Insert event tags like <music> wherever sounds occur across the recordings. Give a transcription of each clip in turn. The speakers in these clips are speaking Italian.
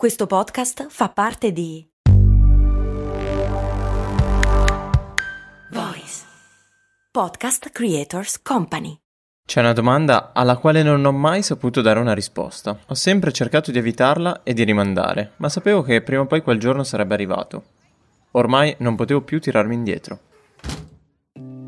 Questo podcast fa parte di Voice Podcast Creators Company. C'è una domanda alla quale non ho mai saputo dare una risposta. Ho sempre cercato di evitarla e di rimandare, ma sapevo che prima o poi quel giorno sarebbe arrivato. Ormai non potevo più tirarmi indietro.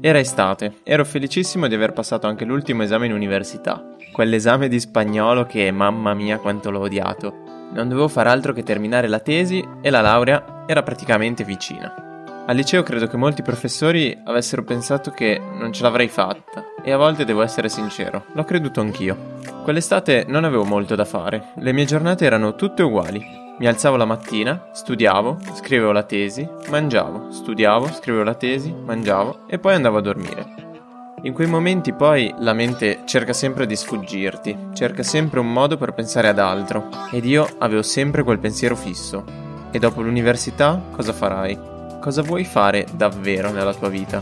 Era estate, ero felicissimo di aver passato anche l'ultimo esame in università, quell'esame di spagnolo che mamma mia quanto l'ho odiato. Non dovevo fare altro che terminare la tesi e la laurea era praticamente vicina. Al liceo credo che molti professori avessero pensato che non ce l'avrei fatta e a volte devo essere sincero, l'ho creduto anch'io. Quell'estate non avevo molto da fare, le mie giornate erano tutte uguali. Mi alzavo la mattina, studiavo, scrivevo la tesi, mangiavo, studiavo, scrivevo la tesi, mangiavo e poi andavo a dormire. In quei momenti poi la mente cerca sempre di sfuggirti, cerca sempre un modo per pensare ad altro, ed io avevo sempre quel pensiero fisso. E dopo l'università cosa farai? Cosa vuoi fare davvero nella tua vita?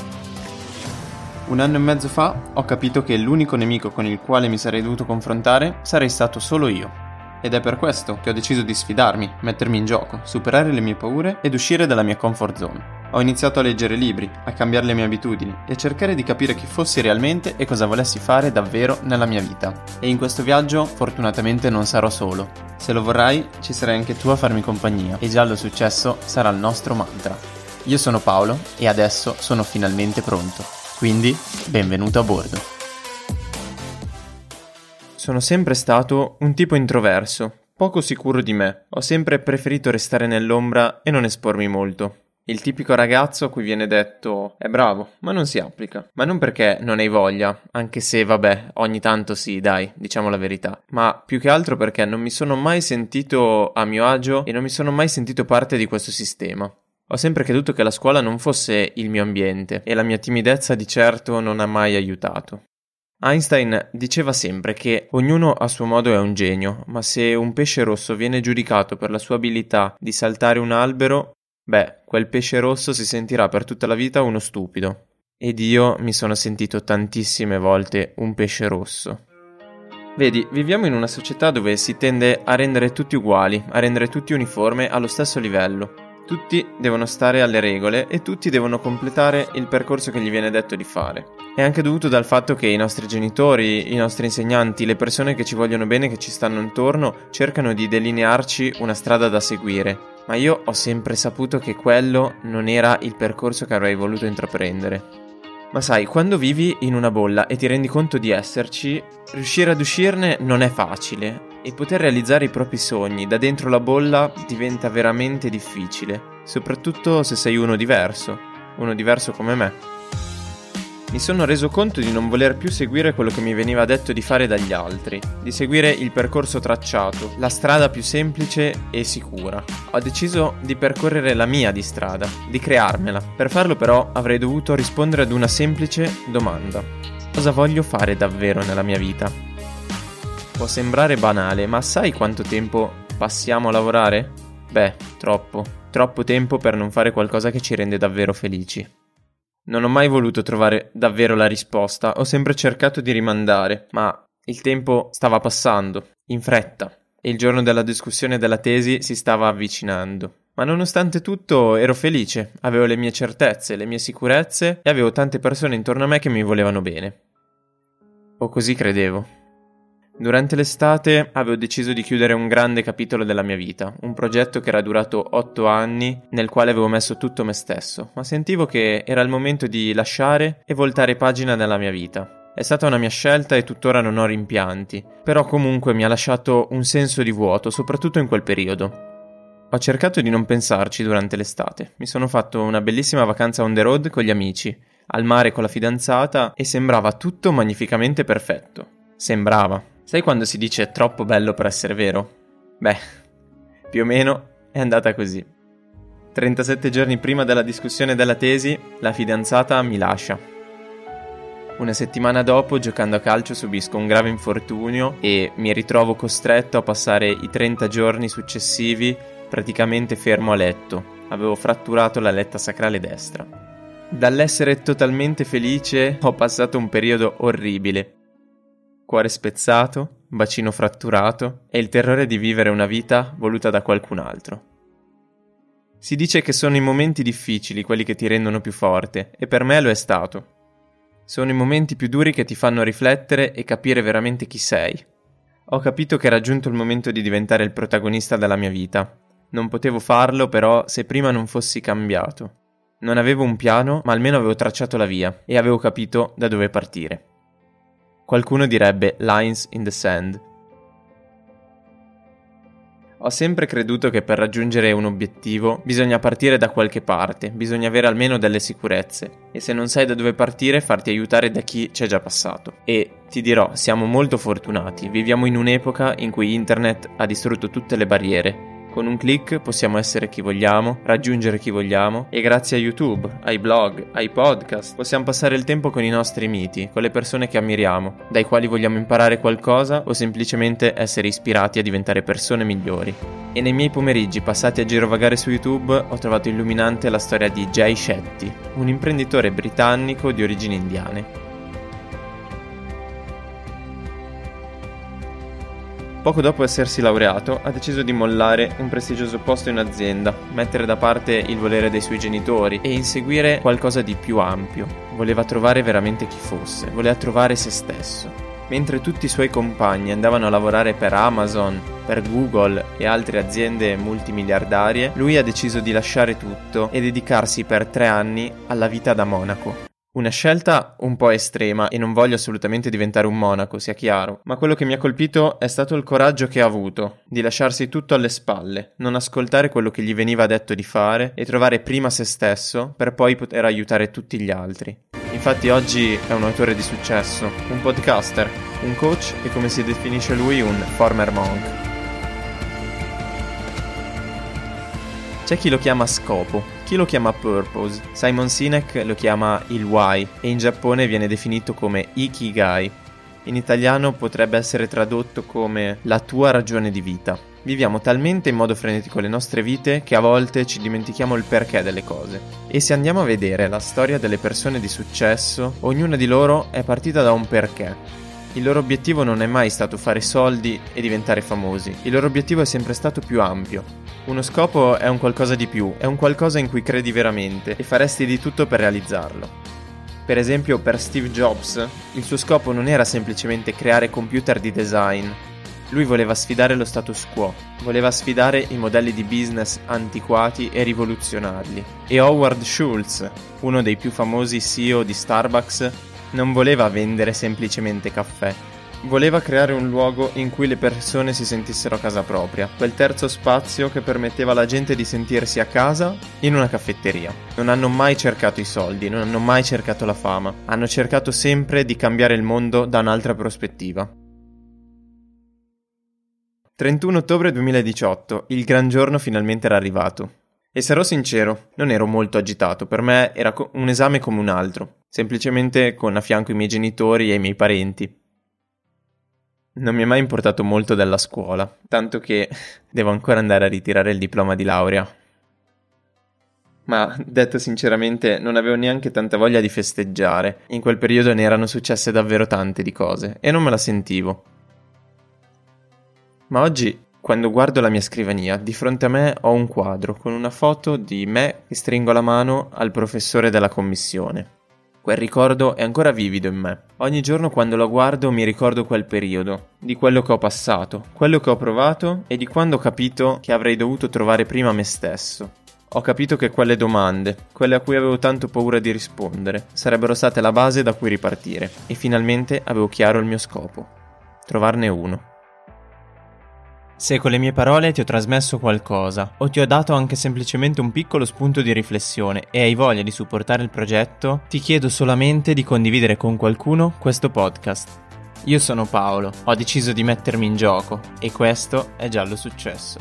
Un anno e mezzo fa ho capito che l'unico nemico con il quale mi sarei dovuto confrontare sarei stato solo io. Ed è per questo che ho deciso di sfidarmi, mettermi in gioco, superare le mie paure ed uscire dalla mia comfort zone. Ho iniziato a leggere libri, a cambiare le mie abitudini e a cercare di capire chi fossi realmente e cosa volessi fare davvero nella mia vita. E in questo viaggio fortunatamente non sarò solo. Se lo vorrai, ci sarai anche tu a farmi compagnia e già lo successo sarà il nostro mantra. Io sono Paolo e adesso sono finalmente pronto. Quindi, benvenuto a bordo. Sono sempre stato un tipo introverso, poco sicuro di me. Ho sempre preferito restare nell'ombra e non espormi molto. Il tipico ragazzo a cui viene detto è bravo, ma non si applica. Ma non perché non hai voglia, anche se vabbè, ogni tanto sì, dai, diciamo la verità. Ma più che altro perché non mi sono mai sentito a mio agio e non mi sono mai sentito parte di questo sistema. Ho sempre creduto che la scuola non fosse il mio ambiente e la mia timidezza di certo non ha mai aiutato. Einstein diceva sempre che ognuno a suo modo è un genio, ma se un pesce rosso viene giudicato per la sua abilità di saltare un albero, Beh, quel pesce rosso si sentirà per tutta la vita uno stupido. Ed io mi sono sentito tantissime volte un pesce rosso. Vedi, viviamo in una società dove si tende a rendere tutti uguali, a rendere tutti uniforme allo stesso livello. Tutti devono stare alle regole e tutti devono completare il percorso che gli viene detto di fare. È anche dovuto dal fatto che i nostri genitori, i nostri insegnanti, le persone che ci vogliono bene, che ci stanno intorno, cercano di delinearci una strada da seguire ma io ho sempre saputo che quello non era il percorso che avrei voluto intraprendere. Ma sai, quando vivi in una bolla e ti rendi conto di esserci, riuscire ad uscirne non è facile e poter realizzare i propri sogni da dentro la bolla diventa veramente difficile, soprattutto se sei uno diverso, uno diverso come me mi sono reso conto di non voler più seguire quello che mi veniva detto di fare dagli altri, di seguire il percorso tracciato, la strada più semplice e sicura. Ho deciso di percorrere la mia di strada, di crearmela. Per farlo però avrei dovuto rispondere ad una semplice domanda. Cosa voglio fare davvero nella mia vita? Può sembrare banale, ma sai quanto tempo passiamo a lavorare? Beh, troppo. Troppo tempo per non fare qualcosa che ci rende davvero felici. Non ho mai voluto trovare davvero la risposta, ho sempre cercato di rimandare, ma il tempo stava passando, in fretta, e il giorno della discussione della tesi si stava avvicinando. Ma nonostante tutto ero felice, avevo le mie certezze, le mie sicurezze e avevo tante persone intorno a me che mi volevano bene. O così credevo. Durante l'estate avevo deciso di chiudere un grande capitolo della mia vita, un progetto che era durato otto anni, nel quale avevo messo tutto me stesso, ma sentivo che era il momento di lasciare e voltare pagina nella mia vita. È stata una mia scelta e tuttora non ho rimpianti, però comunque mi ha lasciato un senso di vuoto, soprattutto in quel periodo. Ho cercato di non pensarci durante l'estate. Mi sono fatto una bellissima vacanza on the road con gli amici, al mare con la fidanzata e sembrava tutto magnificamente perfetto. Sembrava. Sai quando si dice troppo bello per essere vero? Beh, più o meno è andata così. 37 giorni prima della discussione della tesi, la fidanzata mi lascia. Una settimana dopo, giocando a calcio, subisco un grave infortunio e mi ritrovo costretto a passare i 30 giorni successivi praticamente fermo a letto. Avevo fratturato la letta sacrale destra. Dall'essere totalmente felice ho passato un periodo orribile cuore spezzato, bacino fratturato e il terrore di vivere una vita voluta da qualcun altro. Si dice che sono i momenti difficili quelli che ti rendono più forte, e per me lo è stato. Sono i momenti più duri che ti fanno riflettere e capire veramente chi sei. Ho capito che era giunto il momento di diventare il protagonista della mia vita. Non potevo farlo però se prima non fossi cambiato. Non avevo un piano, ma almeno avevo tracciato la via e avevo capito da dove partire. Qualcuno direbbe lines in the sand, ho sempre creduto che per raggiungere un obiettivo bisogna partire da qualche parte, bisogna avere almeno delle sicurezze. E se non sai da dove partire farti aiutare da chi c'è già passato. E ti dirò, siamo molto fortunati, viviamo in un'epoca in cui internet ha distrutto tutte le barriere con un clic possiamo essere chi vogliamo, raggiungere chi vogliamo e grazie a YouTube, ai blog, ai podcast possiamo passare il tempo con i nostri miti, con le persone che ammiriamo, dai quali vogliamo imparare qualcosa o semplicemente essere ispirati a diventare persone migliori. E nei miei pomeriggi passati a girovagare su YouTube ho trovato illuminante la storia di Jay Shetty, un imprenditore britannico di origini indiane Poco dopo essersi laureato, ha deciso di mollare un prestigioso posto in azienda, mettere da parte il volere dei suoi genitori e inseguire qualcosa di più ampio. Voleva trovare veramente chi fosse, voleva trovare se stesso. Mentre tutti i suoi compagni andavano a lavorare per Amazon, per Google e altre aziende multimiliardarie, lui ha deciso di lasciare tutto e dedicarsi per tre anni alla vita da monaco. Una scelta un po' estrema e non voglio assolutamente diventare un monaco, sia chiaro, ma quello che mi ha colpito è stato il coraggio che ha avuto di lasciarsi tutto alle spalle, non ascoltare quello che gli veniva detto di fare e trovare prima se stesso per poi poter aiutare tutti gli altri. Infatti oggi è un autore di successo, un podcaster, un coach e come si definisce lui un former monk. C'è chi lo chiama scopo, chi lo chiama purpose, Simon Sinek lo chiama il why e in Giappone viene definito come ikigai. In italiano potrebbe essere tradotto come la tua ragione di vita. Viviamo talmente in modo frenetico le nostre vite che a volte ci dimentichiamo il perché delle cose. E se andiamo a vedere la storia delle persone di successo, ognuna di loro è partita da un perché. Il loro obiettivo non è mai stato fare soldi e diventare famosi, il loro obiettivo è sempre stato più ampio. Uno scopo è un qualcosa di più, è un qualcosa in cui credi veramente e faresti di tutto per realizzarlo. Per esempio, per Steve Jobs, il suo scopo non era semplicemente creare computer di design. Lui voleva sfidare lo status quo, voleva sfidare i modelli di business antiquati e rivoluzionarli. E Howard Schultz, uno dei più famosi CEO di Starbucks, non voleva vendere semplicemente caffè. Voleva creare un luogo in cui le persone si sentissero a casa propria, quel terzo spazio che permetteva alla gente di sentirsi a casa in una caffetteria. Non hanno mai cercato i soldi, non hanno mai cercato la fama, hanno cercato sempre di cambiare il mondo da un'altra prospettiva. 31 ottobre 2018, il gran giorno finalmente era arrivato. E sarò sincero, non ero molto agitato, per me era un esame come un altro, semplicemente con a fianco i miei genitori e i miei parenti. Non mi è mai importato molto della scuola, tanto che <laughs> devo ancora andare a ritirare il diploma di laurea. Ma detto sinceramente, non avevo neanche tanta voglia di festeggiare. In quel periodo ne erano successe davvero tante di cose e non me la sentivo. Ma oggi quando guardo la mia scrivania, di fronte a me ho un quadro con una foto di me che stringo la mano al professore della commissione. Quel ricordo è ancora vivido in me. Ogni giorno quando lo guardo mi ricordo quel periodo, di quello che ho passato, quello che ho provato e di quando ho capito che avrei dovuto trovare prima me stesso. Ho capito che quelle domande, quelle a cui avevo tanto paura di rispondere, sarebbero state la base da cui ripartire e finalmente avevo chiaro il mio scopo. Trovarne uno. Se con le mie parole ti ho trasmesso qualcosa o ti ho dato anche semplicemente un piccolo spunto di riflessione e hai voglia di supportare il progetto, ti chiedo solamente di condividere con qualcuno questo podcast. Io sono Paolo, ho deciso di mettermi in gioco e questo è già lo successo.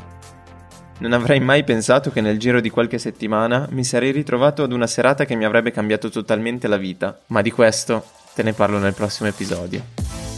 Non avrei mai pensato che nel giro di qualche settimana mi sarei ritrovato ad una serata che mi avrebbe cambiato totalmente la vita, ma di questo te ne parlo nel prossimo episodio.